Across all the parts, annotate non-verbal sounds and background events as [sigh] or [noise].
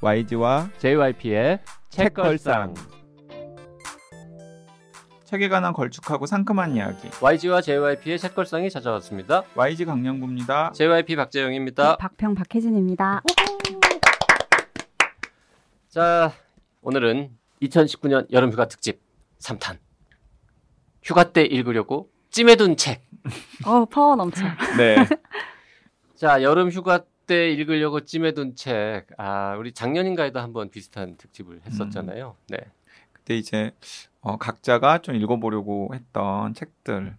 YG와 JYP의 책걸상. 책에 관한 걸쭉하고 상큼한 이야기. YG와 JYP의 책걸상이 찾아왔습니다. YG 강량구입니다. JYP 박재영입니다. 박평 박혜진입니다. 자, 오늘은 2019년 여름 휴가 특집 3탄. 휴가 때 읽으려고 찜해둔 책. 어 파워 넘쳐. 네. [laughs] 자, 여름 휴가 때 읽으려고 찜해둔 책. 아, 우리 작년인가에도 한번 비슷한 특집을 했었잖아요. 네. 그때 이제 어, 각자가 좀 읽어보려고 했던 책들.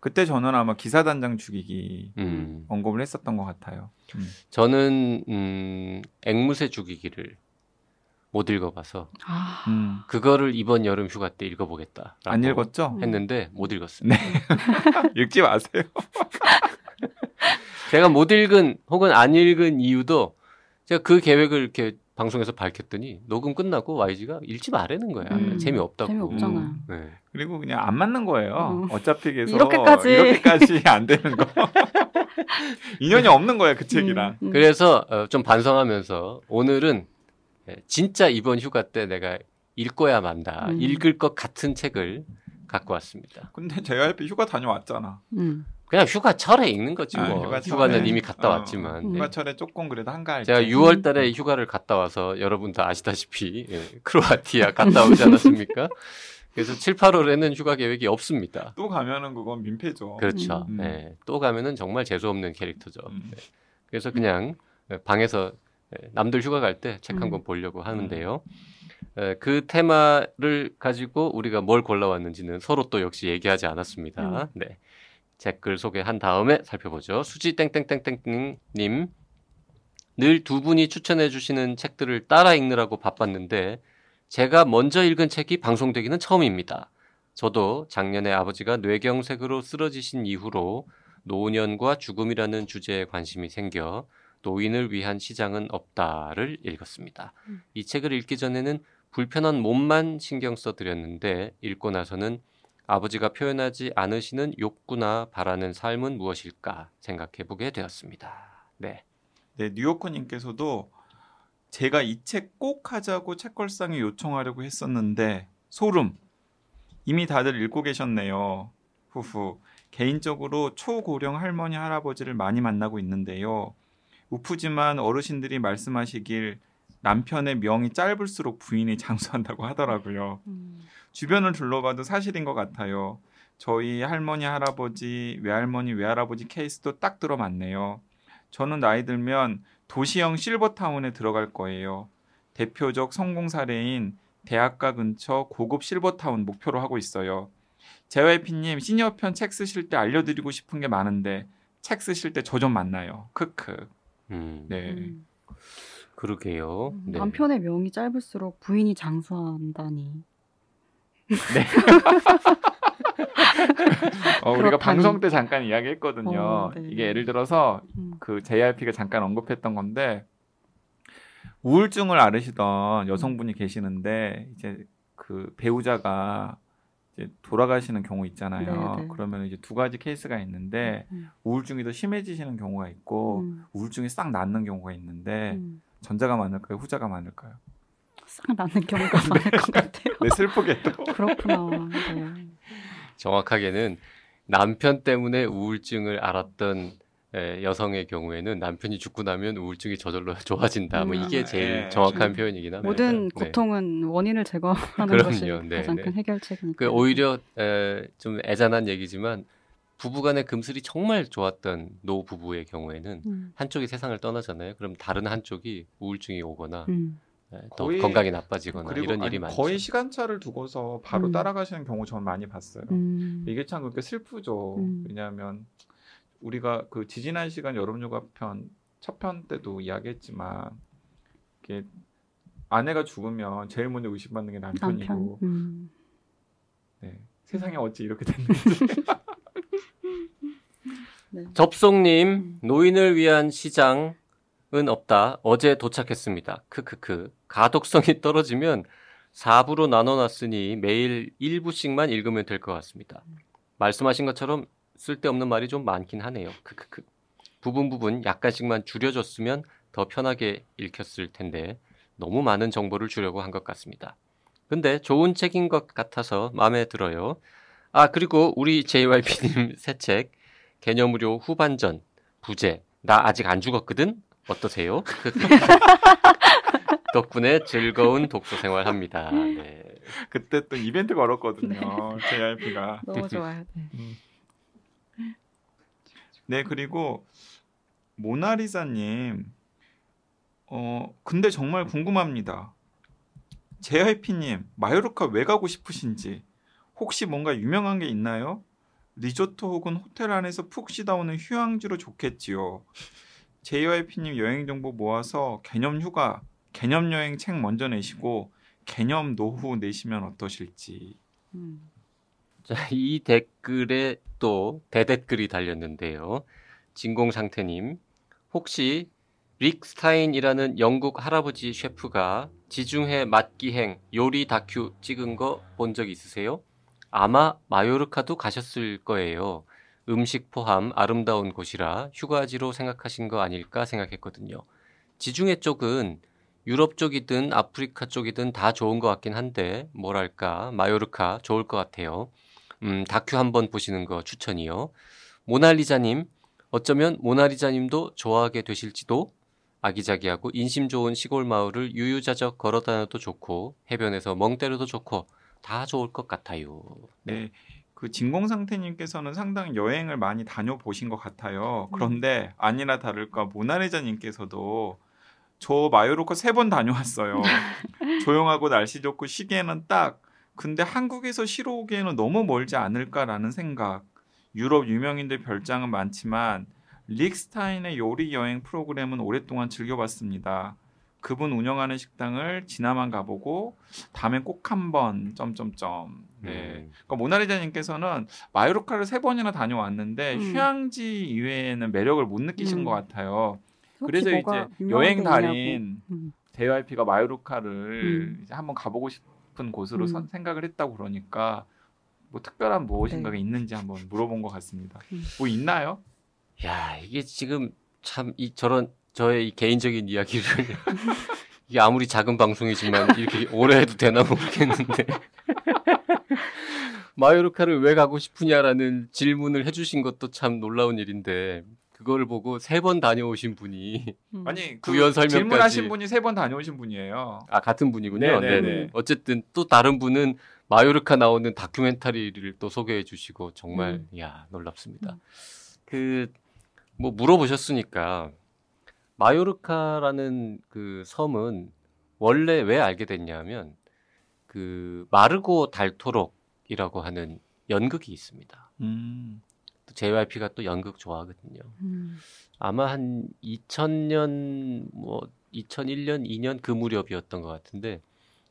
그때 저는 아마 기사단장 죽이기 음. 언급을 했었던 것 같아요. 음. 저는 음, 앵무새 죽이기를 못 읽어봐서 아, 음. 그거를 이번 여름 휴가 때 읽어보겠다. 안 읽었죠? 했는데 못 읽었어요. [laughs] 읽지 마세요. [laughs] 제가 못 읽은 혹은 안 읽은 이유도 제가 그 계획을 이렇게 방송에서 밝혔더니 녹음 끝나고 YG가 읽지 말라는 거야. 음, 재미없다고. 재미없잖아요. 음. 네. 그리고 그냥 안 맞는 거예요. 음. 어차피 계속 이렇게까지. 이렇게까지 안 되는 거. [laughs] 인연이 없는 거야 그 책이랑. 음, 음. 그래서 어, 좀 반성하면서 오늘은 예, 진짜 이번 휴가 때 내가 읽어야 만다. 음. 읽을 것 같은 책을 갖고 왔습니다. 근데 JYP 휴가 다녀왔잖아. 음. 그냥 휴가철에 읽는 거지 아, 뭐. 휴가철에. 휴가는 이미 갔다 어, 왔지만. 음. 예. 휴가철에 조금 그래도 한가할 제가 때. 6월 달에 휴가를 갔다 와서 여러분 다 아시다시피 예, 크로아티아 갔다 오지 않았습니까? [laughs] 그래서 7, 8월에는 휴가 계획이 없습니다. 또 가면은 그건 민폐죠. 그렇죠. 음. 예, 또 가면은 정말 재수 없는 캐릭터죠. 음. 그래서 그냥 방에서 예, 남들 휴가 갈 때 책한 음. 권 보려고 하는데요. 에, 그 테마를 가지고 우리가 뭘 골라왔는지는 서로 또 역시 얘기하지 않았습니다. 음. 네. 댓글 소개한 다음에 살펴보죠. 수지 땡땡땡땡님 늘 두 분이 추천해 주시는 책들을 따라 읽느라고 바빴는데 제가 먼저 읽은 책이 방송되기는 처음입니다. 저도 작년에 아버지가 뇌경색으로 쓰러지신 이후로 노년과 죽음이라는 주제에 관심이 생겨 노인을 위한 시장은 없다를 읽었습니다. 음. 이 책을 읽기 전에는 불편한 몸만 신경 써 드렸는데 읽고 나서는 아버지가 표현하지 않으시는 욕구나 바라는 삶은 무엇일까 생각해 보게 되었습니다. 네. 네, 뉴요커님께서도 제가 이 책 꼭 하자고 책걸상에 요청하려고 했었는데 소름. 이미 다들 읽고 계셨네요. 후후. 개인적으로 초고령 할머니 할아버지를 많이 만나고 있는데요. 우프지만 어르신들이 말씀하시길 남편의 명이 짧을수록 부인이 [laughs] 장수한다고 하더라고요. 음. 주변을 둘러봐도 사실인 것 같아요. 저희 할머니, 할아버지, 외할머니, 외할아버지 케이스도 딱 들어맞네요. 저는 나이 들면 도시형 실버타운에 들어갈 거예요. 대표적 성공 사례인 대학가 근처 고급 실버타운 목표로 하고 있어요. JYP님 시니어 편 책 쓰실 때 알려드리고 싶은 게 많은데 책 쓰실 때 저 좀 만나요. 크크. 음, 네. 음. 그러게요. 음, 네. 남편의 명이 짧을수록 부인이 장수한다니. [laughs] 어, 우리가. 방송 때 잠깐 이야기했거든요. 어, 네. 이게 예를 들어서 음. 그 JRP가 잠깐 언급했던 건데 우울증을 앓으시던 여성분이 계시는데 이제 그 배우자가 이제 돌아가시는 경우 있잖아요. 네, 네. 그러면 이제 두 가지 케이스가 있는데 음. 우울증이 더 심해지시는 경우가 있고 음. 우울증이 싹 낫는 경우가 있는데 음. 전자가 많을까요? 후자가 많을까요? 싹 나는 경우가 많을 것 같아요. 네, 슬프게도. [laughs] 그렇구나. 네. 정확하게는 남편 때문에 우울증을 앓았던 에, 여성의 경우에는 남편이 죽고 나면 우울증이 저절로 [laughs] 좋아진다. 뭐 음. 이게 제일 네. 정확한 음. 표현이긴 합니다. 모든 네. 고통은 원인을 제거하는 그럼요. 것이 네, 가장 네. 큰 해결책이니까. 그 오히려 에, 좀 애잔한 얘기지만 부부간의 금슬이 정말 좋았던 노 부부의 경우에는 음. 한쪽이 세상을 떠나잖아요. 그럼 다른 한쪽이 우울증이 오거나 음. 에, 더 거의- 건강이 나빠지거나 그리고 이런 아니, 일이 많죠. 거의 시간차를 두고서 바로 음. 따라가시는 경우 전 많이 봤어요. 음. 이게 참 그렇게 슬프죠. 음. 왜냐하면 우리가 그 지지난 시간 여름휴가 편 첫 편 때도 이야기했지만 이게 아내가 죽으면 제일 먼저 의심받는 게 남편. 남편이고 음. 네. 세상에 어찌 이렇게 됐는지 [laughs] 네. 접속님 음. 노인을 위한 시장은 없다. 어제 도착했습니다. 크크크. 가독성이 [laughs] 떨어지면 4부로 나눠놨으니 매일 1부씩만 읽으면 될 것 같습니다. 말씀하신 것처럼 쓸데없는 말이 좀 많긴 하네요. 크크크. 부분 부분 약간씩만 줄여줬으면 더 편하게 읽혔을 텐데 너무 많은 정보를 주려고 한 것 같습니다. 근데 좋은 책인 것 같아서 마음에 들어요. 아, 그리고 우리 JYP님 [laughs] 새 책, 개념무료 후반전, 부재, 나 아직 안 죽었거든? 어떠세요? 그 [laughs] 덕분에 즐거운 독서 생활 합니다. 네. 그때 또 이벤트 걸었거든요. JRP가. 너무 좋아요. 네. 네, 그리고 모나리자님, 어, 근데 정말 궁금합니다. JYP님, 마요르카 왜 가고 싶으신지, 혹시 뭔가 유명한 게 있나요? 리조트 혹은 호텔 안에서 푹 쉬다 오는 휴양지로 좋겠지요. JYP님 여행 정보 모아서 개념 휴가, 개념 여행 책 먼저 내시고 개념 노후 내시면 어떠실지. 음. 자, 이 댓글에 또 대댓글이 달렸는데요. 진공 상태님, 혹시 릭 스타인이라는 영국 할아버지 셰프가 지중해 맛기행 요리 다큐 찍은 거 본 적 있으세요? 아마 마요르카도 가셨을 거예요. 음식 포함 아름다운 곳이라 휴가지로 생각하신 거 아닐까 생각했거든요. 지중해 쪽은 유럽 쪽이든 아프리카 쪽이든 다 좋은 것 같긴 한데 뭐랄까 마요르카 좋을 것 같아요. 음, 다큐 한번 보시는 거 추천이요. 모나리자님 어쩌면 모나리자님도 좋아하게 되실지도 아기자기하고 인심 좋은 시골 마을을 유유자적 걸어 다녀도 좋고 해변에서 멍 때려도 좋고 다 좋을 것 같아요. 네. 그 진공상태님께서는 상당히 여행을 많이 다녀보신 것 같아요. 그런데 아니나 다를까 모나리자님께서도 저 마요르카 세번 다녀왔어요. [laughs] 조용하고 날씨 좋고 쉬기에는 딱. 근데 한국에서 쉬러 오기에는 너무 멀지 않을까라는 생각. 유럽 유명인들 별장은 많지만 릭스타인의 요리 여행 프로그램은 오랫동안 즐겨봤습니다. 그분 운영하는 식당을 지나만 가보고 다음엔 꼭 한번 점점점. 네. 음. 그러니까 모나리자님께서는 마요르카를 세 번이나 다녀왔는데 음. 휴양지 이외에는 매력을 못 느끼신 음. 것 같아요. 그래서 이제 여행. 달인 음. JYP가 마요르카를 음. 이제 한번 가보고 싶은 곳으로 음. 선- 생각을 했다고 그러니까 뭐 특별한 무엇인가가 네. 있는지 한번 물어본 것 같습니다. 음. 뭐 있나요? 야, 이게 지금 참 이 저런 저의 이 개인적인 이야기를 [laughs] 이게 아무리 작은 방송이지만 이렇게 오래 해도 되나 모르겠는데 [laughs] 마요르카를 왜 가고 싶으냐라는 질문을 해주신 것도 참 놀라운 일인데 그거를 보고 세 번 다녀오신 분이 음. 아니 그 구현 설명까지. 질문하신 분이 세 번 다녀오신 분이에요. 아 같은 분이군요. 네네네. 네네. 어쨌든 또 다른 분은 마요르카 나오는 다큐멘터리를 또 소개해 주시고 정말 야 놀랍습니다. 음. 그뭐 물어보셨으니까 마요르카라는 그 섬은 원래 왜 알게 됐냐면 그 마르고 닳도록이라고 하는 연극이 있습니다. 음. 또 JYP가 또 연극 좋아하거든요. 음. 아마 한 2000년 뭐 2001년 2년 그 무렵이었던 것 같은데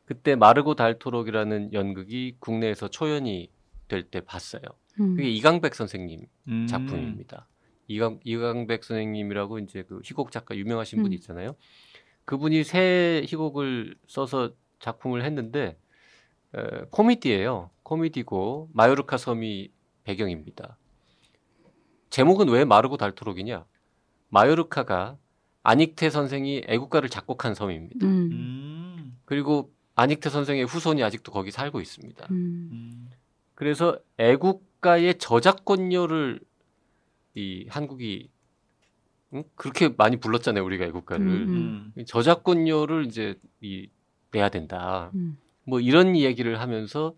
그때 마르고 닳도록이라는 연극이 국내에서 초연이 될 때 봤어요. 음. 그게 이강백 선생님 음. 작품입니다. 이강 이강백 선생님이라고 이제 그 희곡 작가 유명하신 분이 음. 있잖아요. 그분이 새 희곡을 써서 작품을 했는데 에, 코미디예요. 코미디고 마요르카 섬이 배경입니다. 제목은 왜 마르고 닳도록이냐? 마요르카가 아닉테 선생이 애국가를 작곡한 섬입니다. 음. 음. 그리고 아닉테 선생의 후손이 아직도 거기 살고 있습니다. 음. 음. 그래서 애국가의 저작권료를 이 한국이 응? 그렇게 많이 불렀잖아요 우리가 애국가를 음. 음. 저작권료를 이제 이 내야 된다 음. 뭐 이런 이야기를 하면서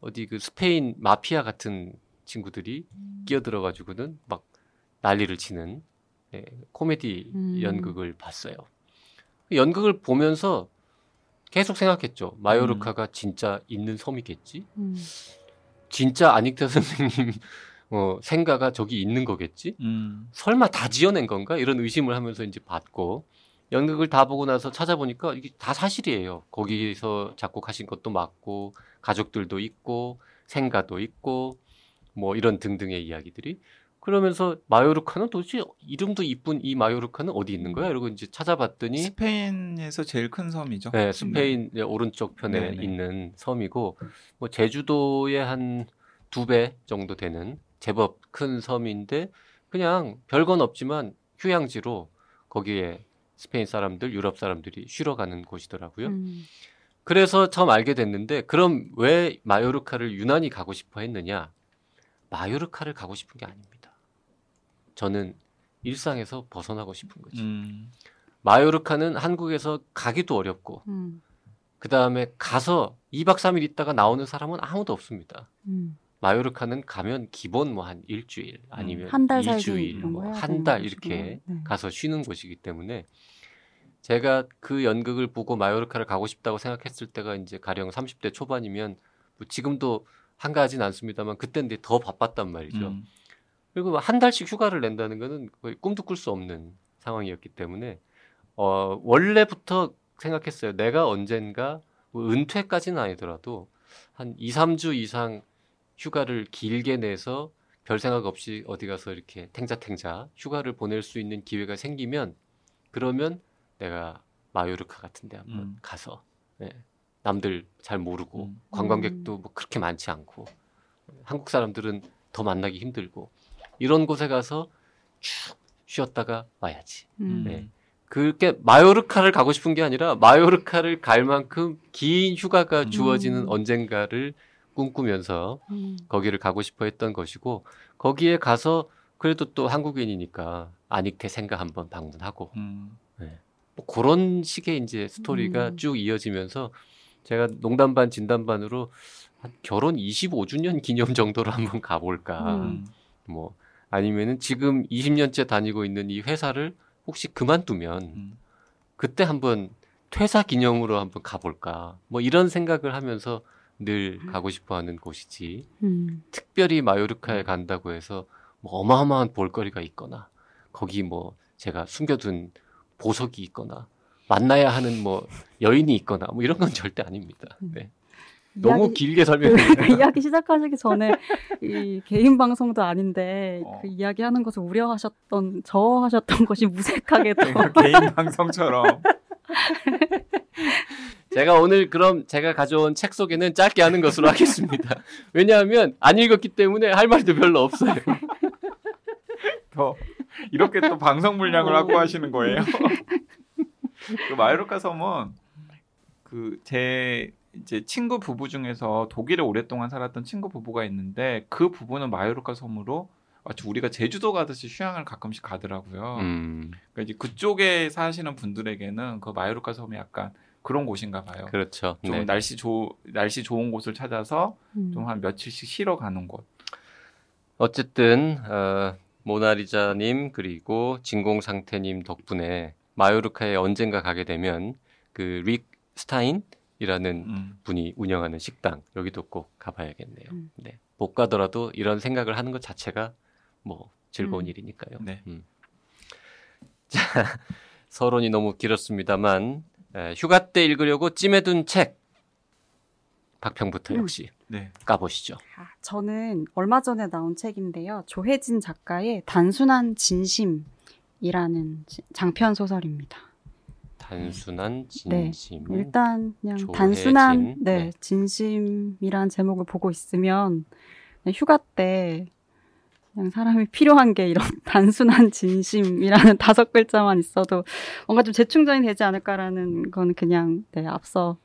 어디 그 스페인 마피아 같은 친구들이 끼어들어 가지고는 막 난리를 치는 예, 코미디 음. 연극을 봤어요 연극을 보면서 계속 생각했죠 마요르카가 진짜 있는 섬이겠지 음. 진짜 아닉타 선생님 어, 생가가 저기 있는 거겠지? 음. 설마 다 지어낸 건가? 이런 의심을 하면서 이제 봤고 연극을 다 보고 나서 찾아보니까 이게 다 사실이에요. 거기서 작곡하신 것도 맞고 가족들도 있고 생가도 있고 뭐 이런 등등의 이야기들이 그러면서 마요르카는 도대체 이름도 이쁜 이 마요르카는 어디 있는 거야? 이러고 이제 찾아봤더니 스페인에서 제일 큰 섬이죠. 네, 스페인 의 오른쪽 편에 네네. 있는 섬이고 뭐 제주도의 한 두 배 정도 되는 제법 큰 섬인데 그냥 별건 없지만 휴양지로 거기에 스페인 사람들, 유럽 사람들이 쉬러 가는 곳이더라고요. 음. 그래서 처음 알게 됐는데 그럼 왜 마요르카를 유난히 가고 싶어 했느냐? 마요르카를 가고 싶은 게 아닙니다. 저는 일상에서 벗어나고 싶은 거죠. 음. 마요르카는 한국에서 가기도 어렵고 음. 그 다음에 가서 2박 3일 있다가 나오는 사람은 아무도 없습니다. 음. 마요르카는 가면 기본 뭐 한 일주일 아니면 한달거뭐한 달. 이렇게 네. 가서 쉬는 곳이기 때문에 제가 그 연극을 보고 마요르카를 가고 싶다고 생각했을 때가 이제 가령 30대 초반이면 뭐 지금도 한가하진 않습니다만 그때는 더 바빴단 말이죠. 음. 그리고 뭐한 달씩 휴가를 낸다는 거는 거의 꿈도 꿀 수 없는 상황이었기 때문에 어, 원래부터 생각했어요. 내가 언젠가 뭐 은퇴까지는 아니더라도 한 2, 3주 이상 휴가를 길게 내서 별 생각 없이 어디 가서 이렇게 탱자탱자 휴가를 보낼 수 있는 기회가 생기면 그러면 내가 마요르카 같은 데 한번 음. 가서 예, 남들 잘 모르고 음. 관광객도 뭐 그렇게 많지 않고 한국 사람들은 더 만나기 힘들고 이런 곳에 가서 쭉 쉬었다가 와야지. 음. 네. 그게 마요르카를 가고 싶은 게 아니라 마요르카를 갈 만큼 긴 휴가가 음. 주어지는 언젠가를 꿈꾸면서 음. 거기를 가고 싶어 했던 것이고 거기에 가서 그래도 또 한국인이니까 안익태 생가 한번 방문하고 음. 뭐 그런 식의 이제 스토리가 음. 쭉 이어지면서 제가 농담 반 진담 반으로 한 결혼 25주년 기념 정도로 한번 가볼까 음. 뭐 아니면은 지금 20년째 다니고 있는 이 회사를 혹시 그만두면 음. 그때 한번 퇴사 기념으로 한번 가볼까 뭐 이런 생각을 하면서 늘 가고 싶어하는 곳이지 음. 특별히 마요르카에 간다고 해서 뭐 어마어마한 볼거리가 있거나 거기 뭐 제가 숨겨둔 보석이 있거나 만나야 하는 뭐 여인이 있거나 뭐 이런 건 절대 아닙니다. 네. 너무 이야기- 길게 설명했는데 그 [laughs] 이야기 시작하시기 전에 이 개인 방송도 아닌데 어. 그 이야기하는 것을 우려하셨던 저 하셨던 것이 무색하게 더 [laughs] 개인 방송처럼 [laughs] 제가 오늘 그럼 제가 가져온 책 소개는 짧게 하는 것으로 [laughs] 하겠습니다. 왜냐하면 안 읽었기 때문에 할 말도 별로 없어요. [laughs] 더 이렇게 또 방송 분량을 하고 하시는 거예요. [laughs] 그 마요르카 섬은 그 제 이제 친구 부부 중에서 독일에 오랫동안 살았던 친구 부부가 있는데 그 부부는 마요르카 섬으로 마치 우리가 제주도 가듯이 휴양을 가끔씩 가더라고요. 음, 그러니까 이제 그쪽에 사시는 분들에게는 그 마요르카 섬이 약간 그런 곳인가 봐요. 그렇죠. 좀 네. 날씨 좋 날씨 좋은 곳을 찾아서 음. 좀한 며칠씩 쉬러 가는 곳. 어쨌든 어, 모나리자님 그리고 진공상태님 덕분에 마요르카에 언젠가 가게 되면 그 릭 스타인이라는 음. 분이 운영하는 식당 여기도 꼭 가봐야겠네요. 음. 네. 못 가더라도 이런 생각을 하는 것 자체가 뭐 즐거운 음. 일이니까요. 네. 음. [laughs] 자, [laughs] 서론이 너무 길었습니다만 에, 휴가 때 읽으려고 찜해둔 책 박평부터 음. 역시 네. 까보시죠. 아, 저는 얼마 전에 나온 책인데요. 조혜진 작가의 단순한 진심이라는 지- 장편 소설입니다. 단순한 네. 진심. 일단 그냥 조혜진, 단순한 네, 네. 진심이란 제목을 보고 있으면 휴가 때 그냥 사람이 필요한 게 이런 [laughs] 단순한 진심이라는 [laughs] 다섯 글자만 있어도 뭔가 좀 재충전이 되지 않을까라는 건 그냥 네, 앞서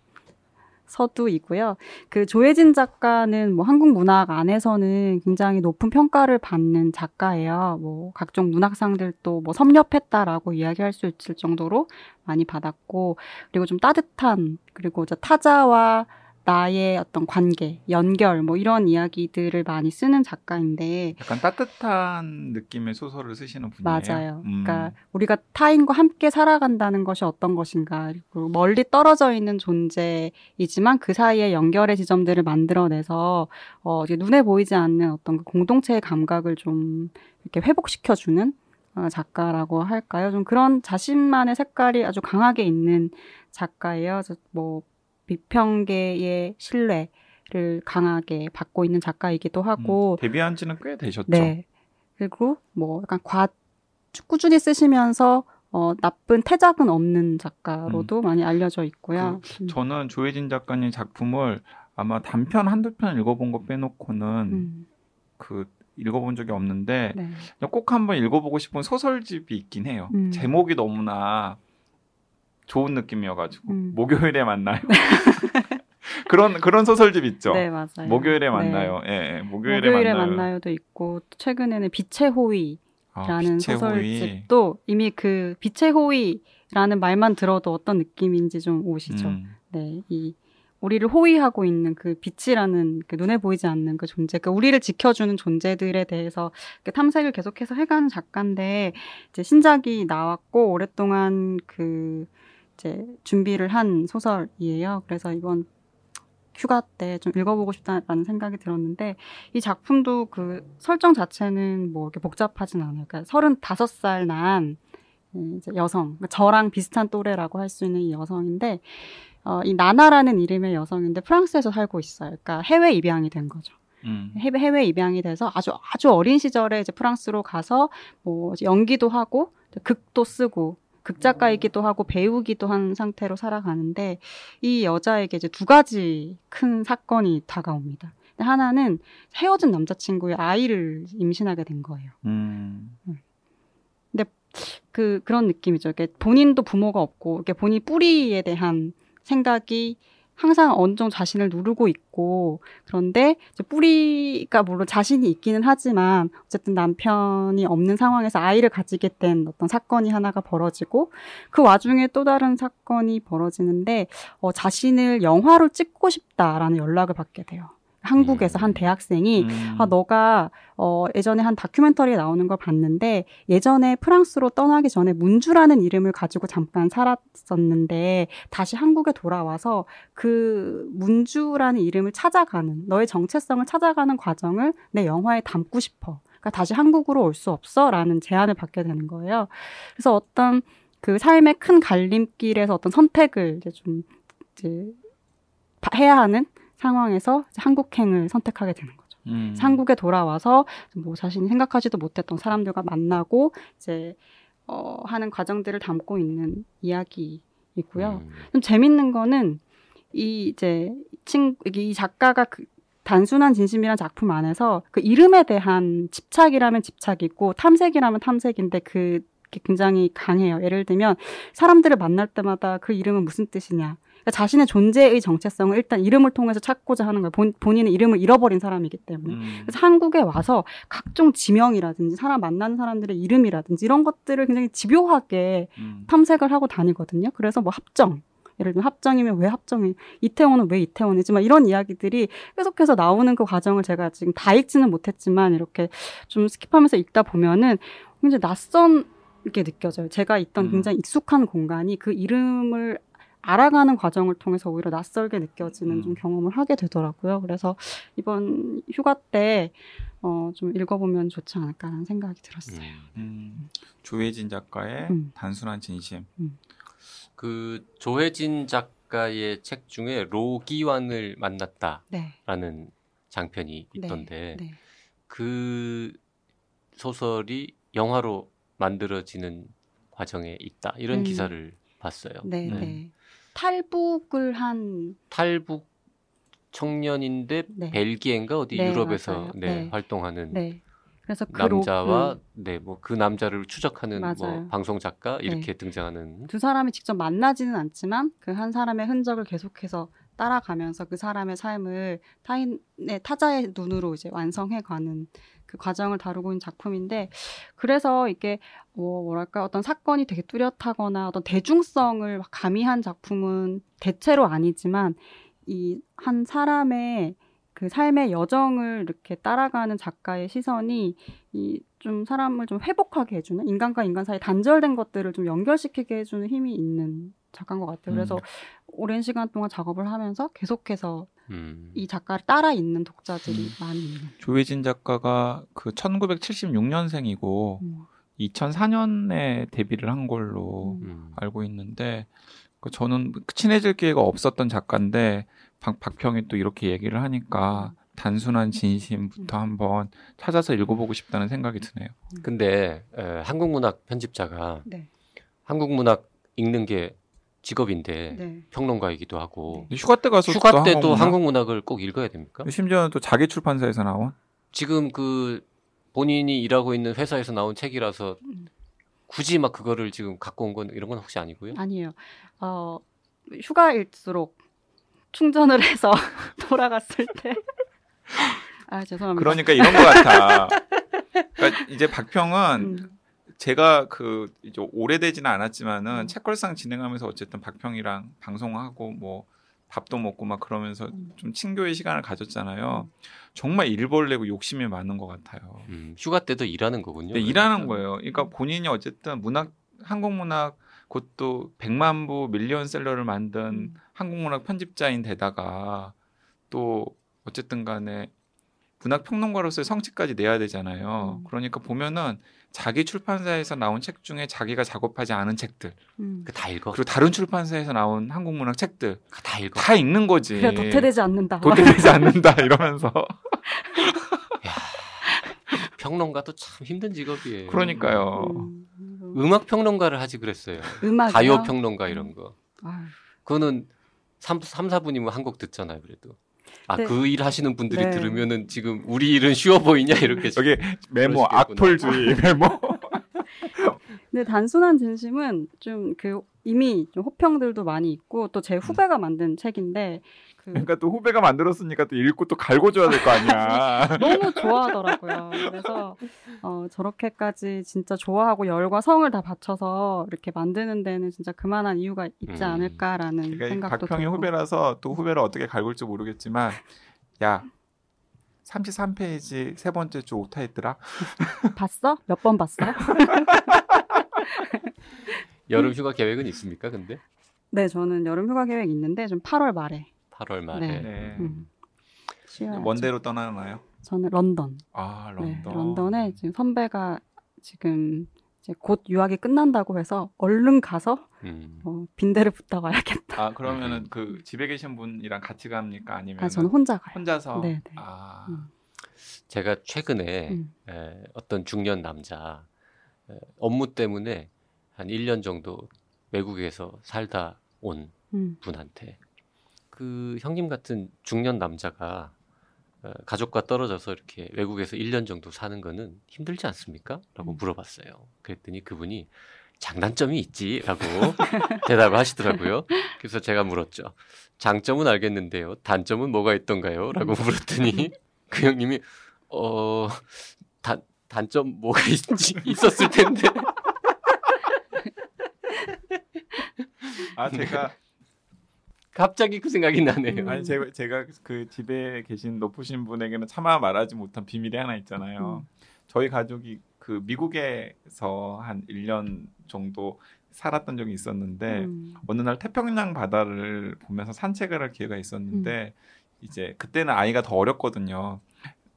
서두이고요. 그 조혜진 작가는 뭐 한국 문학 안에서는 굉장히 높은 평가를 받는 작가예요. 뭐 각종 문학상들도 뭐 섭렵했다라고 이야기할 수 있을 정도로 많이 받았고 그리고 좀 따뜻한 그리고 이제 타자와 나의 어떤 관계, 연결 뭐 이런 이야기들을 많이 쓰는 작가인데 약간 따뜻한 느낌의 소설을 쓰시는 분이에요. 맞아요. 음. 그러니까 우리가 타인과 함께 살아간다는 것이 어떤 것인가, 그리고 멀리 떨어져 있는 존재이지만 그 사이에 연결의 지점들을 만들어내서 어, 이제 눈에 보이지 않는 어떤 그 공동체의 감각을 좀 이렇게 회복시켜주는 어, 작가라고 할까요? 좀 그런 자신만의 색깔이 아주 강하게 있는 작가예요. 뭐 비평계의 신뢰를 강하게 받고 있는 작가이기도 하고 음, 데뷔한 지는 꽤 되셨죠. 네. 그리고 뭐 약간 과 꾸준히 쓰시면서 어, 나쁜 태작은 없는 작가로도 많이 알려져 있고요. 음. 저는 조혜진 작가님 작품을 아마 단편 한두 편 읽어본 거 빼놓고는 음, 그 읽어본 적이 없는데 네. 꼭 한번 읽어보고 싶은 소설집이 있긴 해요. 음. 제목이 너무나 좋은 느낌이어가지고 음. 목요일에 만나요. [laughs] [laughs] 그런 그런 소설집 있죠. 네, 맞아요. 목요일에 네. 만나요. 예, 예, 목요일에, 목요일에 만나요. 만나요도 있고 또 최근에는 빛의 호의라는 아, 빛의. 소설집도 이미 그 빛의 호의라는 말만 들어도 어떤 느낌인지 좀 오시죠. 음, 네, 이 우리를 호위하고 있는 그 빛이라는 그 눈에 보이지 않는 그 존재, 그 우리를 지켜주는 존재들에 대해서 이렇게 탐색을 계속해서 해가는 작가인데 이제 신작이 나왔고 오랫동안 그 이제 준비를 한 소설이에요. 그래서 이번 휴가 때 좀 읽어보고 싶다라는 생각이 들었는데 이 작품도 그 설정 자체는 뭐 이렇게 복잡하진 않아요. 그러니까 35살 난 음, 이제 여성, 그러니까 저랑 비슷한 또래라고 할 수 있는 이 여성인데 어, 이 나나라는 이름의 여성인데 프랑스에서 살고 있어요. 그러니까 해외 입양이 된 거죠. 음, 해외, 해외 입양이 돼서 아주 아주 어린 시절에 이제 프랑스로 가서 뭐 연기도 하고 극도 쓰고 극작가이기도 하고 배우기도 한 상태로 살아가는데 이 여자에게 이제 두 가지 큰 사건이 다가옵니다. 근데 하나는 헤어진 남자친구의 아이를 임신하게 된 거예요. 음, 그 그런 느낌이죠. 이렇게 본인도 부모가 없고 이렇게 본인 뿌리에 대한 생각이 항상 어느 정도 자신을 누르고 있고 그런데 뿌리가 물론 자신이 있기는 하지만 어쨌든 남편이 없는 상황에서 아이를 가지게 된 어떤 사건이 하나가 벌어지고 그 와중에 또 다른 사건이 벌어지는데 어, 자신을 영화로 찍고 싶다라는 연락을 받게 돼요. 한국에서 한 대학생이 음, 아, 너가, 어, 예전에 한 다큐멘터리에 나오는 걸 봤는데, 예전에 프랑스로 떠나기 전에 문주라는 이름을 가지고 잠깐 살았었는데, 다시 한국에 돌아와서 그 문주라는 이름을 찾아가는, 너의 정체성을 찾아가는 과정을 내 영화에 담고 싶어. 그러니까 다시 한국으로 올 수 없어? 라는 제안을 받게 되는 거예요. 그래서 어떤 그 삶의 큰 갈림길에서 어떤 선택을 이제 좀, 이제, 바- 해야 하는 상황에서 한국행을 선택하게 되는 거죠. 음, 한국에 돌아와서 뭐 자신이 생각하지도 못했던 사람들과 만나고 이제 어 하는 과정들을 담고 있는 이야기이고요. 음. 좀 재밌는 거는 이 이제 친 이 작가가 그 단순한 진심이란 작품 안에서 그 이름에 대한 집착이라면 집착이고 탐색이라면 탐색인데 그게 굉장히 강해요. 예를 들면 사람들을 만날 때마다 그 이름은 무슨 뜻이냐. 그러니까 자신의 존재의 정체성을 일단 이름을 통해서 찾고자 하는 거예요. 본, 본인의 이름을 잃어버린 사람이기 때문에. 음, 그래서 한국에 와서 각종 지명이라든지 사람 만나는 사람들의 이름이라든지 이런 것들을 굉장히 집요하게 음, 탐색을 하고 다니거든요. 그래서 뭐 합정. 예를 들면 합정이면 왜 합정이, 이태원은 왜 이태원이지, 막 이런 이야기들이 계속해서 나오는 그 과정을 제가 지금 다 읽지는 못했지만 이렇게 좀 skip하면서 읽다 보면은 굉장히 낯선 게 느껴져요. 제가 있던 음. 굉장히 익숙한 공간이 그 이름을 알아가는 과정을 통해서 오히려 낯설게 느껴지는 음. 좀 경험을 하게 되더라고요. 그래서 이번 휴가 때, 어, 좀 읽어보면 좋지 않을까라는 생각이 들었어요. 음. 음, 조혜진 작가의 음. 단순한 진심. 그 조혜진 작가의 책 중에 로기완을 만났다라는 네. 장편이 네. 있던데 네. 그 소설이 영화로 만들어지는 과정에 있다 이런 음. 기사를 봤어요. 네, 네. 네. 탈북을 한, 탈북 청년인데 네. 벨기에인가 어디 네, 유럽에서. 네, 네. 활동하는 네. 그래서 그 로- 남자와 음, 네뭐 그 남자를 추적하는 뭐 맞아요. 방송 작가 네. 이렇게 등장하는 두 사람이 직접 만나지는 않지만 그 한 사람의 흔적을 계속해서 따라가면서 그 사람의 삶을 타인의 타자의 눈으로 이제 완성해가는 그 과정을 다루고 있는 작품인데 그래서 이게 뭐 뭐랄까 어떤 사건이 되게 뚜렷하거나 어떤 대중성을 막 가미한 작품은 대체로 아니지만 이 한 사람의 그 삶의 여정을 이렇게 따라가는 작가의 시선이 이 좀 사람을 좀 회복하게 해주는 인간과 인간 사이 단절된 것들을 좀 연결시키게 해주는 힘이 있는 작가인 것 같아요. 그래서 음. 오랜 시간 동안 작업을 하면서 계속해서 음. 이 작가를 따라 읽는 독자들이 음. 많이 있는. 조혜진 작가가 그 1976년생이고 음. 2004년에 데뷔를 한 걸로 음. 음. 알고 있는데 그 저는 친해질 기회가 없었던 작가인데 박, 박형이 또 이렇게 얘기를 하니까 단순한 진심부터 한번 찾아서 읽어보고 싶다는 생각이 드네요. 근데 에, 한국문학 편집자가 네, 한국문학 읽는 게 직업인데 네. 평론가이기도 하고 근데 휴가 때 가서 휴가 또 때도 한국문학? 한국 문학을 꼭 읽어야 됩니까? 심지어는 또 자기 출판사에서 나온 지금 그 본인이 일하고 있는 회사에서 나온 책이라서 음. 굳이 막 그거를 지금 갖고 온 건 이런 건 혹시 아니고요? 아니에요. 어, 휴가일수록 충전을 해서 [laughs] 돌아갔을 때. 아, 죄송합니다. 그러니까 이런 것 같아. [laughs] 그러니까 이제 박평은 음, 제가 그 이제 오래되지는 않았지만은 음. 책걸상 진행하면서 어쨌든 박평이랑 방송하고 뭐 밥도 먹고 막 그러면서 음. 좀 친교의 시간을 가졌잖아요. 정말 일벌내고 욕심이 많은 것 같아요. 음, 휴가 때도 일하는 거군요. 네, 일하는 거예요. 그러니까 본인이 어쨌든 문학 한국 문학 그것도 100만 부 밀리언셀러를 만든 음. 한국 문학 편집자인 데다가 또 어쨌든 간에 문학 평론가로서의 성취까지 내야 되잖아요. 음. 그러니까 보면은 자기 출판사에서 나온 책 중에 자기가 작업하지 않은 책들 음. 그다 읽어. 그리고 다른 출판사에서 나온 한국 문학 책들 다 읽어. 다 읽는 거지. 그래, 도태되지 않는다. 도태되지 않는다 이러면서 야, 평론가도 참 힘든 직업이에요. 그러니까요. 음, 음악 평론가를 하지 그랬어요. 음악 가요 평론가 이런 거. 아유, 그거는 3, 3 4분이면 한 곡 듣잖아요, 그래도. 아, 네. 그일 하시는 분들이 네. 들으면은 지금 우리 일은 쉬워 보이냐 이렇게 여기 메모. 악플주의 메모. 근데 단순한 진심은 좀 그 이미 좀 호평들도 많이 있고 또 제 후배가 만든 책인데 그 그러니까 또 후배가 만들었으니까 또 읽고 또 갈고줘야 될 거 아니야. [laughs] 너무 좋아하더라고요. 그래서 어, 저렇게까지 진짜 좋아하고 열과 성을 다 바쳐서 이렇게 만드는 데는 진짜 그만한 이유가 있지 음. 않을까라는 그러니까 이 생각도 박평이 들고. 후배라서 또 후배를 어떻게 갈굴지 모르겠지만 야 33페이지 세 번째 줄 오타 있더라. 봤어? 몇 번 봤어? [laughs] [laughs] 여름 휴가 계획은 있습니까? 근데 네, 저는 여름 휴가 계획 있는데 좀 8월 말에 8월 말에 네. 네. 음. 원대로 떠나나요? 저는 런던. 아 네, 런던. 런던에 지금 선배가 지금 이제 곧 유학이 끝난다고 해서 얼른 가서 음. 어, 빈대를 붙다 와야겠다. 아 그러면은 그 집에 계신 분이랑 같이 갑니까 아니면 아, 저는 혼자 가요. 혼자서? 네, 네. 아 음. 제가 최근에 음. 에, 어떤 중년 남자 에, 업무 때문에 한 1년 정도 외국에서 살다 온 음, 분한테 그 형님 같은 중년 남자가 어, 가족과 떨어져서 이렇게 외국에서 1년 정도 사는 거는 힘들지 않습니까? 라고 음. 물어봤어요. 그랬더니 그분이 장단점이 있지라고 [laughs] 대답을 하시더라고요. 그래서 제가 물었죠. 장점은 알겠는데요. 단점은 뭐가 있던가요? 라고 물었더니 [laughs] 그 형님이 어 단, 단점 뭐가 [laughs] 있지 있었을 텐데 [laughs] 아 제가 갑자기 그 생각이 나네요. 음. 아니 제가 제가 그 집에 계신 높으신 분에게는 차마 말하지 못한 비밀이 하나 있잖아요. 저희 가족이 그 미국에서 한 1년 정도 살았던 적이 있었는데 음, 어느 날 태평양 바다를 보면서 산책을 할 기회가 있었는데 이제 그때는 아이가 더 어렸거든요.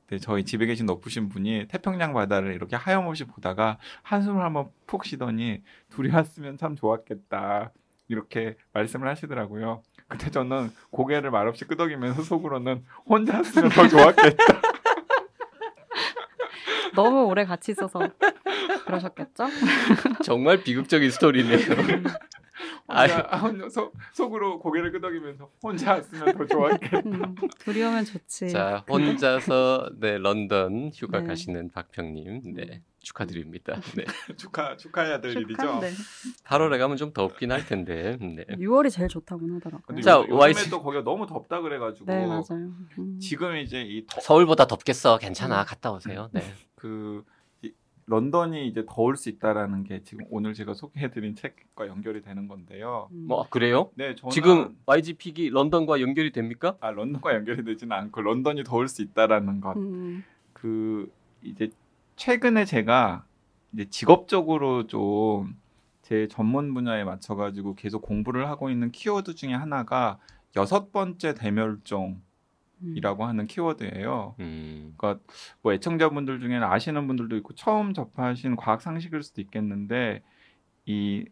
근데 저희 집에 계신 높으신 분이 태평양 바다를 이렇게 하염없이 보다가 한숨을 한번 푹 쉬더니 둘이 왔으면 참 좋았겠다 이렇게 말씀을 하시더라고요. 그때 저는 고개를 말없이 끄덕이면서 속으로는 혼자 왔으면 더 좋았겠다. [laughs] 너무 오래 같이 있어서 그러셨겠죠? 정말 비극적인 스토리네요. 아이. 혼자, [laughs] 혼자 속, 속으로 고개를 끄덕이면서 혼자 왔으면 더 좋았겠다. 음, 둘이 오면 좋지. 자, 혼자서 네 런던 휴가 네. 가시는 박평님, 네 축하드립니다. 네, [laughs] 축하 축하해야 될 일이죠. 축하한데. 8월에 가면 좀 덥긴 할 텐데, 네. 6월이 제일 좋다고 하더라고요. 근데 자, 요, 요즘에. 또 거기가 너무 덥다 그래가지고 네, 맞아요. 음. 지금 이제 이 더, 서울보다 덥겠어, 괜찮아, 음. 갔다 오세요. 네, 그 이- 런던이 이제 더울 수 있다라는 게 지금 오늘 제가 소개해드린 책과 연결이 되는 건데요. 음. 뭐 그래요? 네, 저는 지금 YG픽이 런던과 연결이 됩니까? 아 런던과 연결이 되지는 않고 런던이 더울 수 있다라는 것. 음, 그 이제 최근에 제가 이제 직업적으로 좀 제 전문 분야에 맞춰가지고 계속 공부를 하고 있는 키워드 중에 하나가 여섯 번째 대멸종 이라고 음. 하는 키워드예요. 음, 뭐 애청자분들 중에는 아시는 분들도 있고 처음 접하신 과학 상식일 수도 있겠는데 이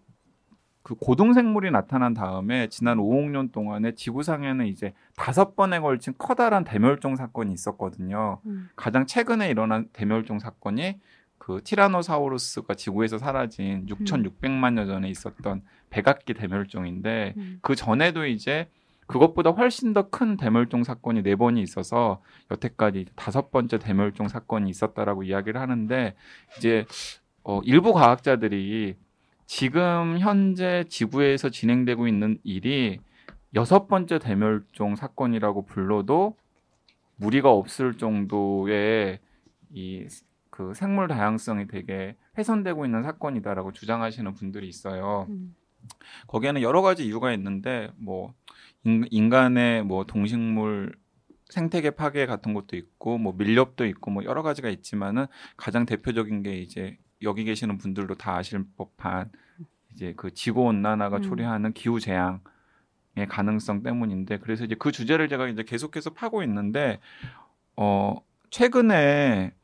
그 고동생물이 나타난 다음에 지난 5억 년 동안에 지구상에는 이제 다섯 번에 걸친 커다란 대멸종 사건이 있었거든요. 음. 가장 최근에 일어난 대멸종 사건이 그 티라노사우루스가 지구에서 사라진 6,600만 년 전에 있었던 백악기 대멸종인데 음. 그 전에도 이제 그것보다 훨씬 더 큰 대멸종 사건이 네 번이 있어서 여태까지 다섯 번째 대멸종 사건이 있었다라고 이야기를 하는데 이제 어, 일부 과학자들이 지금 현재 지구에서 진행되고 있는 일이 여섯 번째 대멸종 사건이라고 불러도 무리가 없을 정도의 이 그 생물 다양성이 되게 훼손되고 있는 사건이다라고 주장하시는 분들이 있어요. 음. 거기에는 여러 가지 이유가 있는데 뭐 인, 인간의 뭐 동식물 생태계 파괴 같은 것도 있고 뭐 밀렵도 있고 뭐 여러 가지가 있지만은 가장 대표적인 게 이제 여기 계시는 분들도 다 아실 법한 이제 그 지구 온난화가 음. 초래하는 기후 재앙 의 가능성 때문인데 그래서 이제 그 주제를 제가 이제 계속해서 파고 있는데 어 최근에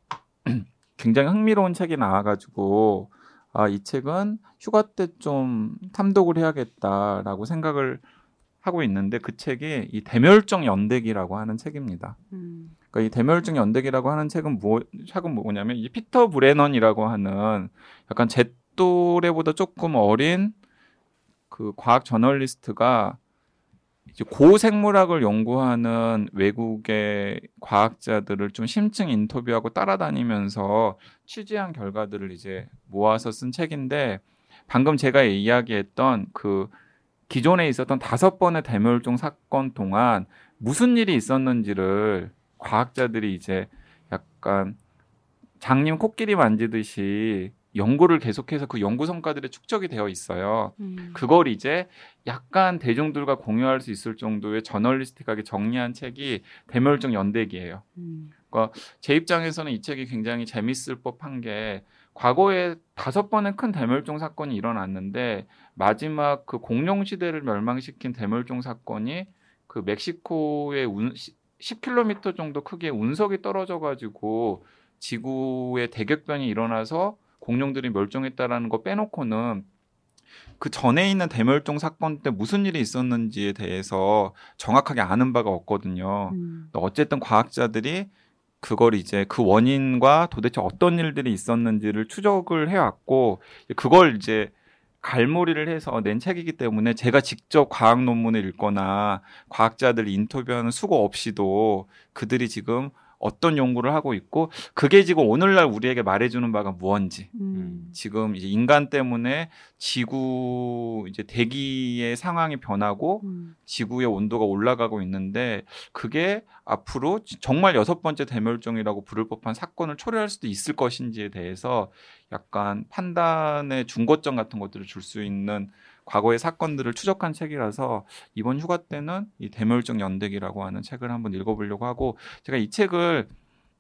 [clears throat] 굉장히 흥미로운 책이 나와가지고 아 이 책은 휴가 때 좀 탐독을 해야겠다라고 생각을 하고 있는데 그 책이 이 대멸종 연대기라고 하는 책입니다. 음. 그러니까 이 대멸종 연대기라고 하는 책은 뭐 책은 뭐냐면 이 피터 브레넌이라고 하는 약간 제 또래보다 조금 어린 그 과학 저널리스트가 이제 고생물학을 연구하는 외국의 과학자들을 좀 심층 인터뷰하고 따라다니면서 취재한 결과들을 이제 모아서 쓴 책인데 방금 제가 이야기했던 그 기존에 있었던 다섯 번의 대멸종 사건 동안 무슨 일이 있었는지를 과학자들이 이제 약간 장님 코끼리 만지듯이 연구를 계속해서 그 연구 성과들이 축적이 되어 있어요. 음. 그걸 이제 약간 대중들과 공유할 수 있을 정도의 저널리스틱하게 정리한 책이 대멸종 연대기예요. 음. 제 입장에서는 이 책이 굉장히 재밌을 법한 게 과거에 다섯 번의 큰 대멸종 사건이 일어났는데 마지막 그 공룡 시대를 멸망시킨 대멸종 사건이 그 멕시코의 운, 10km 정도 크기의 운석이 떨어져 가지고 지구에 대격변이 일어나서 공룡들이 멸종했다라는 거 빼놓고는 그 전에 있는 대멸종 사건 때 무슨 일이 있었는지에 대해서 정확하게 아는 바가 없거든요. 음. 어쨌든 과학자들이 그걸 이제 그 원인과 도대체 어떤 일들이 있었는지를 추적을 해왔고 그걸 이제 갈무리를 해서 낸 책이기 때문에 제가 직접 과학 논문을 읽거나 과학자들 인터뷰하는 수고 없이도 그들이 지금 어떤 연구를 하고 있고 그게 지금 오늘날 우리에게 말해주는 바가 무언지 음. 지금 이제 인간 때문에 지구 이제 대기의 상황이 변하고 음. 지구의 온도가 올라가고 있는데 그게 앞으로 정말 여섯 번째 대멸종이라고 부를 법한 사건을 초래할 수도 있을 것인지에 대해서 약간 판단의 중거점 같은 것들을 줄 수 있는 과거의 사건들을 추적한 책이라서 이번 휴가 때는 이 대멸종 연대기라고 하는 책을 한번 읽어보려고 하고 제가 이 책을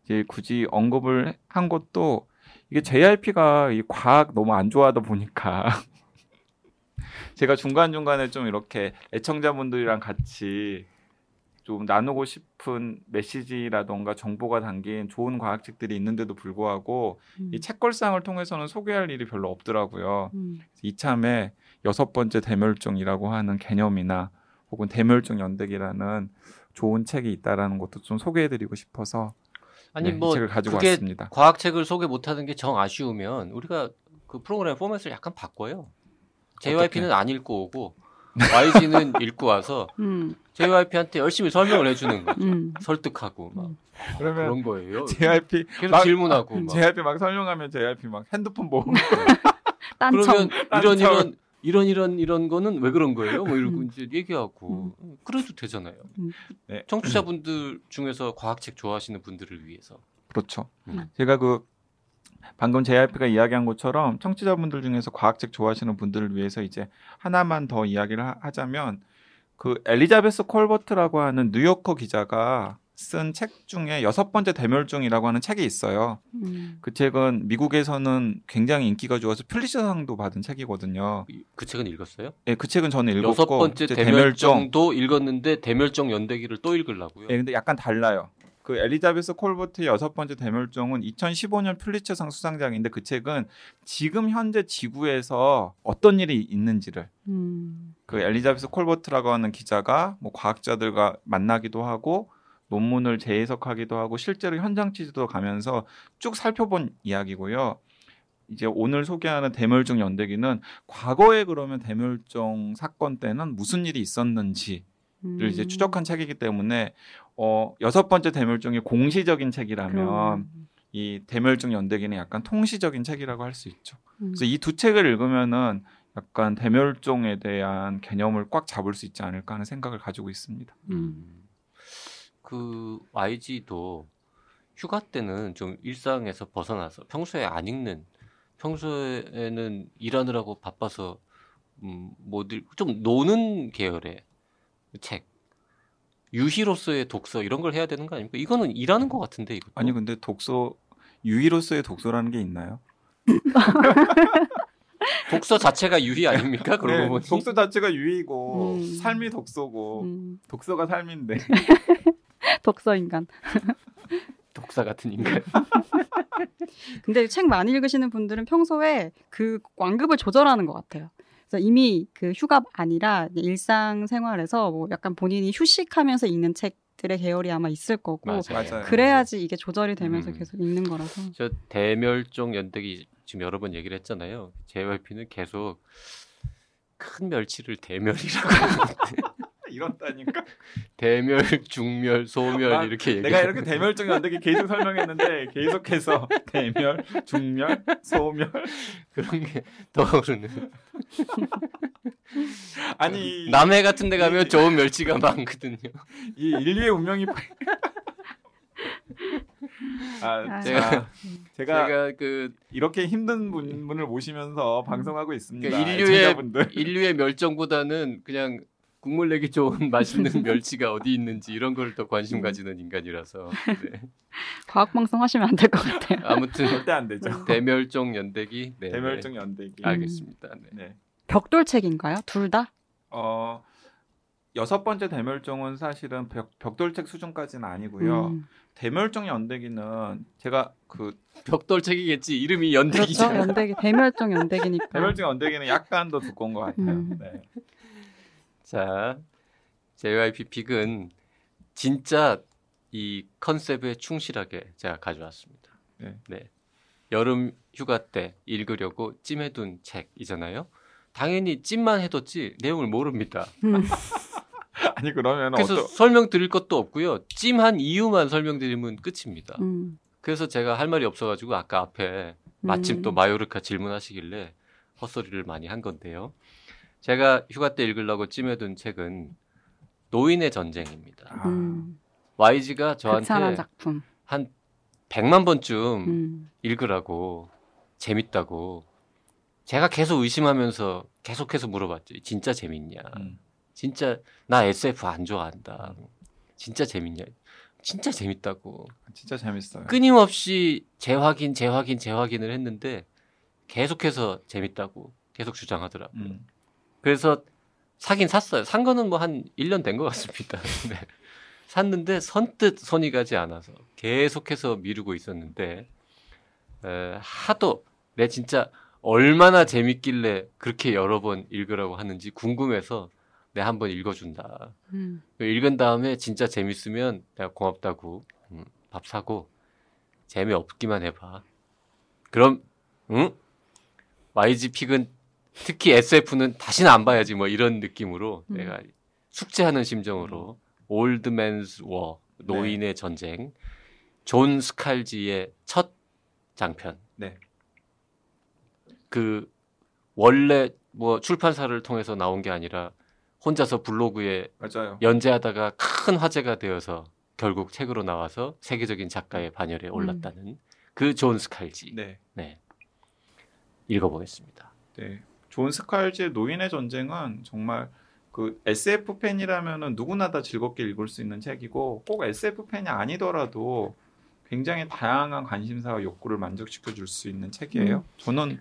이제 굳이 언급을 한 것도 이게 JRP가 이 과학 너무 안 좋아하다 보니까 [laughs] 제가 중간 중간에 좀 이렇게 애청자분들이랑 같이 좀 나누고 싶은 메시지라던가 정보가 담긴 좋은 과학책들이 있는데도 불구하고 음. 이 책걸상을 통해서는 소개할 일이 별로 없더라고요. 음. 이참에 여섯 번째 대멸종이라고 하는 개념이나 혹은 대멸종 연대기라는 좋은 책이 있다라는 것도 좀 소개해드리고 싶어서 아니 네, 뭐이 책을 가지고 그게 왔습니다. 과학책을 소개 못하는 게 정 아쉬우면 우리가 그 프로그램 포맷을 약간 바꿔요. JYP는 안 읽고 오고 YG는 읽고 와서 음. JYP한테 열심히 설명을 해주는 거죠. 음. 설득하고 막 음. 그러면 그런 거예요. JRP 계속 막- 질문하고 막. JRP 막 설명하면 JRP 막 핸드폰 보고 [laughs] 딴청. 그러면 이런. 이런 이런 이런 이런 거는 왜 그런 거예요? 뭐 이러고 음. 이제 얘기하고 그래도 되잖아요. 음. 네. 청취자분들 중에서 과학책 좋아하시는 분들을 위해서. 그렇죠. 음. 제가 그 방금 JRP가 이야기한 것처럼 청취자분들 중에서 과학책 좋아하시는 분들을 위해서 이제 하나만 더 이야기를 하- 하자면 그 엘리자베스 콜버트라고 하는 뉴요커 기자가 쓴 책 중에 여섯 번째 대멸종이라고 하는 책이 있어요. 음. 그 책은 미국에서는 굉장히 인기가 좋아서 플리처상도 받은 책이거든요. 이- 그 책은 읽었어요? 예, 그 책은 저는 읽었고 여섯 번째 대멸종도 읽었는데 대멸종 연대기를 또 읽으려고요. 예, 근데 약간 달라요. 그 엘리자베스 콜버트의 여섯 번째 대멸종은 2015년 플리처상 수상작인데 그 책은 지금 현재 지구에서 어떤 일이 있는지를 음. 그 엘리자베스 콜버트라고 하는 기자가 뭐 과학자들과 만나기도 하고 논문을 재해석하기도 하고 실제로 현장 취재도 가면서 쭉 살펴본 이야기고요. 이제 오늘 소개하는 대멸종 연대기는 과거에 그러면 대멸종 사건 때는 무슨 일이 있었는지 를 이제 음. 추적한 책이기 때문에 어 여섯 번째 대멸종이 공시적인 책이라면 그럼. 이 대멸종 연대기는 약간 통시적인 책이라고 할 수 있죠. 음. 그래서 이 두 책을 읽으면은 약간 대멸종에 대한 개념을 꽉 잡을 수 있지 않을까 하는 생각을 가지고 있습니다. 음. 그 YG도 휴가 때는 좀 일상에서 벗어나서 평소에 안 읽는 평소에는 일하느라고 바빠서 음, 뭐좀 노는 계열의 책 유희로서의 독서 이런 걸 해야 되는 거 아닙니까? 이거는 일하는 것 같은데 이것도 아니 근데 독서 유희로서의 독서라는 게 있나요? [laughs] 독서 자체가 유희 아닙니까? 그러고 네, 보니 독서 자체가 유희고 음. 삶이 독서고 음. 독서가 삶인데 [laughs] 독서 인간. [laughs] 독사 같은 인간. 근데 책 많이 읽으시는 분들은 평소에 그 완급을 조절하는 것 같아요. 그래서 이미 그 휴가 아니라 이제 일상 생활에서 뭐 약간 본인이 휴식하면서 읽는 책 들의 계열이 아마 있을 거고 맞아요. 그래야지 이게 조절이 되면서 음. 계속 읽는 거라서. 저 대멸종 연대기 지금 여러 번 얘기를 했잖아요. JYP는 계속 큰 멸치를 대멸이라고 하는데 이런다니까. [laughs] 대멸, 중멸, 소멸 아, 이렇게 얘기. 내가 이렇게 대멸종 연대기 계속 설명했는데 계속해서 [laughs] 대멸, 중멸, 소멸 그런 게 떠오르는. [laughs] 아니 남해 같은 데 가면 좋은 멸치가 많거든요. 이 인류의 운명이 아, 아. 제가 제가 제가 그 이렇게 힘든 분, 분을 모시면서 방송하고 있습니다. 그러니까 인류의. 인류의 멸종보다는 그냥 국물 내기 좋은 [laughs] 맛있는 멸치가 어디 있는지 이런 걸 더 관심 가지는 인간이라서. [laughs] 네. 과학 방송 하시면 안 될 것 같아요. 아무튼 절대 안 되죠. 대멸종 연대기. 네, 대멸종 연대기. 네. 알겠습니다. 네. 네. 벽돌책인가요? 둘 다? 어 여섯 번째 대멸종은 사실은 벽, 벽돌책 수준까지는 아니고요. 음. 대멸종 연대기는 제가 그 벽돌책이겠지. 이름이 그렇죠. 연대기잖아. 연대기 대멸종 연대기니까. 대멸종 연대기는 약간 더 두꺼운 것 같아요. 음. 네. 자, JYP 픽은 진짜 이 컨셉에 충실하게 제가 가져왔습니다. 네. 여름 휴가 때 읽으려고 찜해둔 책이잖아요. 당연히 찜만 해뒀지 내용을 모릅니다. 음. [laughs] 아니 그러면 그래서 어떠 설명 드릴 것도 없고요. 찜한 이유만 설명드리면 끝입니다. 음. 그래서 제가 할 말이 없어가지고 아까 앞에 마침 음. 또 마요르카 질문하시길래 헛소리를 많이 한 건데요. 제가 휴가 때 읽으려고 찜해둔 책은 노인의 전쟁입니다. 아, 음. YG가 저한테 작품. 한 100만 번쯤 음. 읽으라고 재밌다고 제가 계속 의심하면서 계속해서 물어봤죠. 진짜 재밌냐? 음. 진짜 나 SF 안 좋아한다. 진짜 재밌냐? 진짜 재밌다고. 진짜 재밌어요. 끊임없이 재확인, 재확인, 재확인을 했는데 계속해서 재밌다고 계속 주장하더라고요. 음. 그래서 사긴 샀어요. 산 거는 뭐 한 1년 된 것 같습니다. [laughs] 네. 샀는데 선뜻 손이 가지 않아서 계속해서 미루고 있었는데 에, 하도 내 진짜 얼마나 재밌길래 그렇게 여러 번 읽으라고 하는지 궁금해서 내가 한번 읽어준다. 음. 읽은 다음에 진짜 재밌으면 내가 고맙다고 음, 밥 사고 재미없기만 해봐. 그럼 응? YG pick은 특히 SF는 다시는 안 봐야지 뭐 이런 느낌으로 음. 내가 숙제하는 심정으로 Old Man's War 노인의 전쟁 존 스칼지의 첫 장편. 네. 그 원래 뭐 출판사를 통해서 나온 게 아니라 혼자서 블로그에 맞아요. 연재하다가 큰 화제가 되어서 결국 책으로 나와서 세계적인 작가의 반열에 올랐다는 그 존 스칼지. 네. 네. 읽어보겠습니다. 네. 존 스칼지의 노인의 전쟁은 정말 그 SF 팬이라면은 누구나 다 즐겁게 읽을 수 있는 책이고 꼭 SF 팬이 아니더라도 굉장히 다양한 관심사와 욕구를 만족시켜 줄 수 있는 책이에요. 저는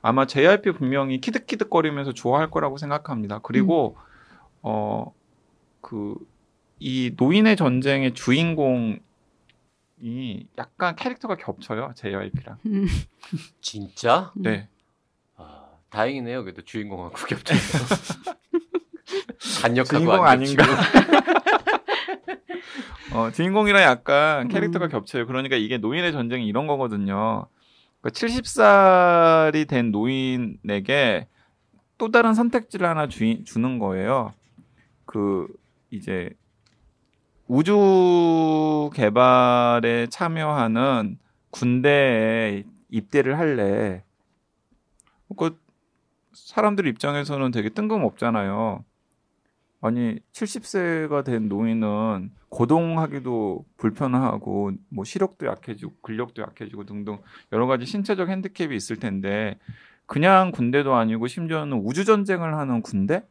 아마 JRP 분명히 키득키득거리면서 좋아할 거라고 생각합니다. 그리고 어그 이 노인의 전쟁의 주인공 이 약간 캐릭터가 겹쳐요. JYP랑. 음. 진짜? 음. 네. 아, 다행이네요. 그래도 주인공하고 겹쳐서. [laughs] 간역하고 주인공. 아닌가? [laughs] 어, 주인공이랑 약간 캐릭터가 음. 겹쳐요. 그러니까 이게 노인의 전쟁이 이런 거거든요. 그러니까 70살이 된 노인에게 또 다른 선택지를 하나 주, 주는 거예요. 그 이제 우주 개발에 참여하는 군대에 입대를 할래. 그 사람들 입장에서는 되게 뜬금없잖아요. 아니 70세가 된 노인은 고동하기도 불편하고 뭐 시력도 약해지고 근력도 약해지고 등등 여러 가지 신체적 핸디캡이 있을 텐데 그냥 군대도 아니고 심지어는 우주 전쟁을 하는 군대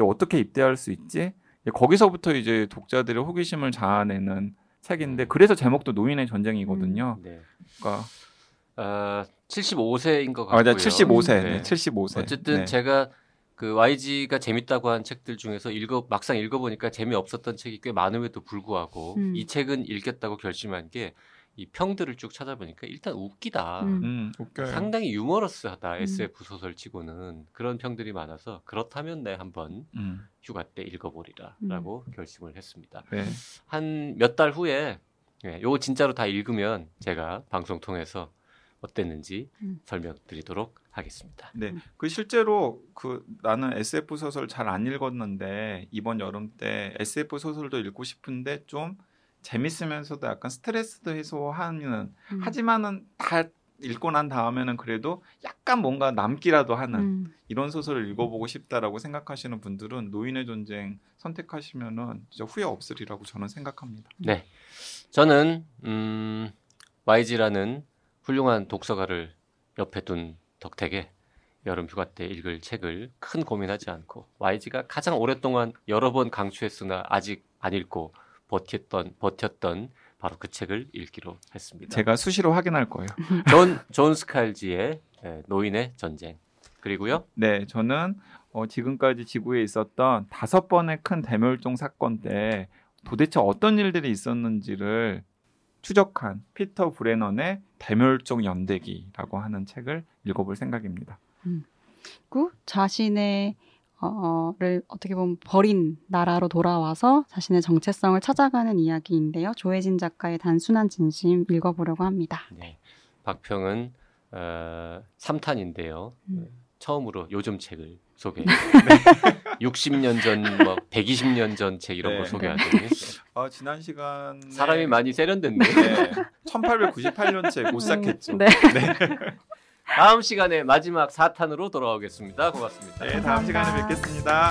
어떻게 입대할 수 있지? 거기서부터 이제 독자들의 호기심을 자아내는 책인데 그래서 제목도 노인의 전쟁이거든요. 네. 그러니까 어, 75세인 것 같고요. 아, 네, 75세, 네. 네, 75세. 어쨌든 네. 제가 그 YG가 재밌다고 한 책들 중에서 읽어 막상 읽어 보니까 재미없었던 책이 꽤 많음에도 불구하고 음. 이 책은 읽겠다고 결심한 게 이 평들을 쭉 찾아보니까 일단 웃기다. 음. 음, 웃겨요. 상당히 유머러스하다 음. SF 소설 치고는 그런 평들이 많아서 그렇다면 내 한번 음, 휴가 때 읽어보리라라고 결심을 했습니다. 네. 한몇 달 후에 예, 요거 진짜로 다 읽으면 제가 방송 통해서 어땠는지 음. 설명드리도록 하겠습니다. 네. 그 실제로 그 나는 SF 소설 잘 안 읽었는데 이번 여름 때 SF 소설도 읽고 싶은데 좀 재밌으면서도 약간 스트레스도 해소하는 음. 하지만은 다 읽고 난 다음에는 그래도 약간 뭔가 남기라도 하는 음. 이런 소설을 읽어보고 싶다라고 생각하시는 분들은 노인의 전쟁 선택하시면은 진짜 후회 없으리라고 저는 생각합니다. 네, 저는 음, YG라는 훌륭한 독서가를 옆에 둔 덕택에 여름 휴가 때 읽을 책을 큰 고민하지 않고 YG가 가장 오랫동안 여러 번 강추했으나 아직 안 읽고 버텼던 버텼던 바로 그 책을 읽기로 했습니다. 제가 수시로 확인할 거예요. [laughs] 존, 존 스칼지의 예, 노인의 전쟁 그리고요 네, 저는 어, 지금까지 지구에 있었던 다섯 번의 큰 대멸종 사건 때 도대체 어떤 일들이 있었는지를 추적한 피터 브레넌의 대멸종 연대기라고 하는 책을 읽어볼 생각입니다. 그 자신의 어를 어떻게 보면 버린 나라로 돌아와서 자신의 정체성을 찾아가는 이야기인데요. 조혜진 작가의 단순한 진심 읽어보려고 합니다. 네, 박평은 어, 3탄인데요. 음. 처음으로 요즘 책을 소개. 60년 전, 뭐 120년 전 책 이런 네. 걸 소개하더니 아, 지난 시간 사람이 많이 세련됐네. 네, 1898년째 못 시작했죠. 네. 다음 시간에 마지막 4탄으로 돌아오겠습니다. 고맙습니다. 네, 다음 시간에 뵙겠습니다.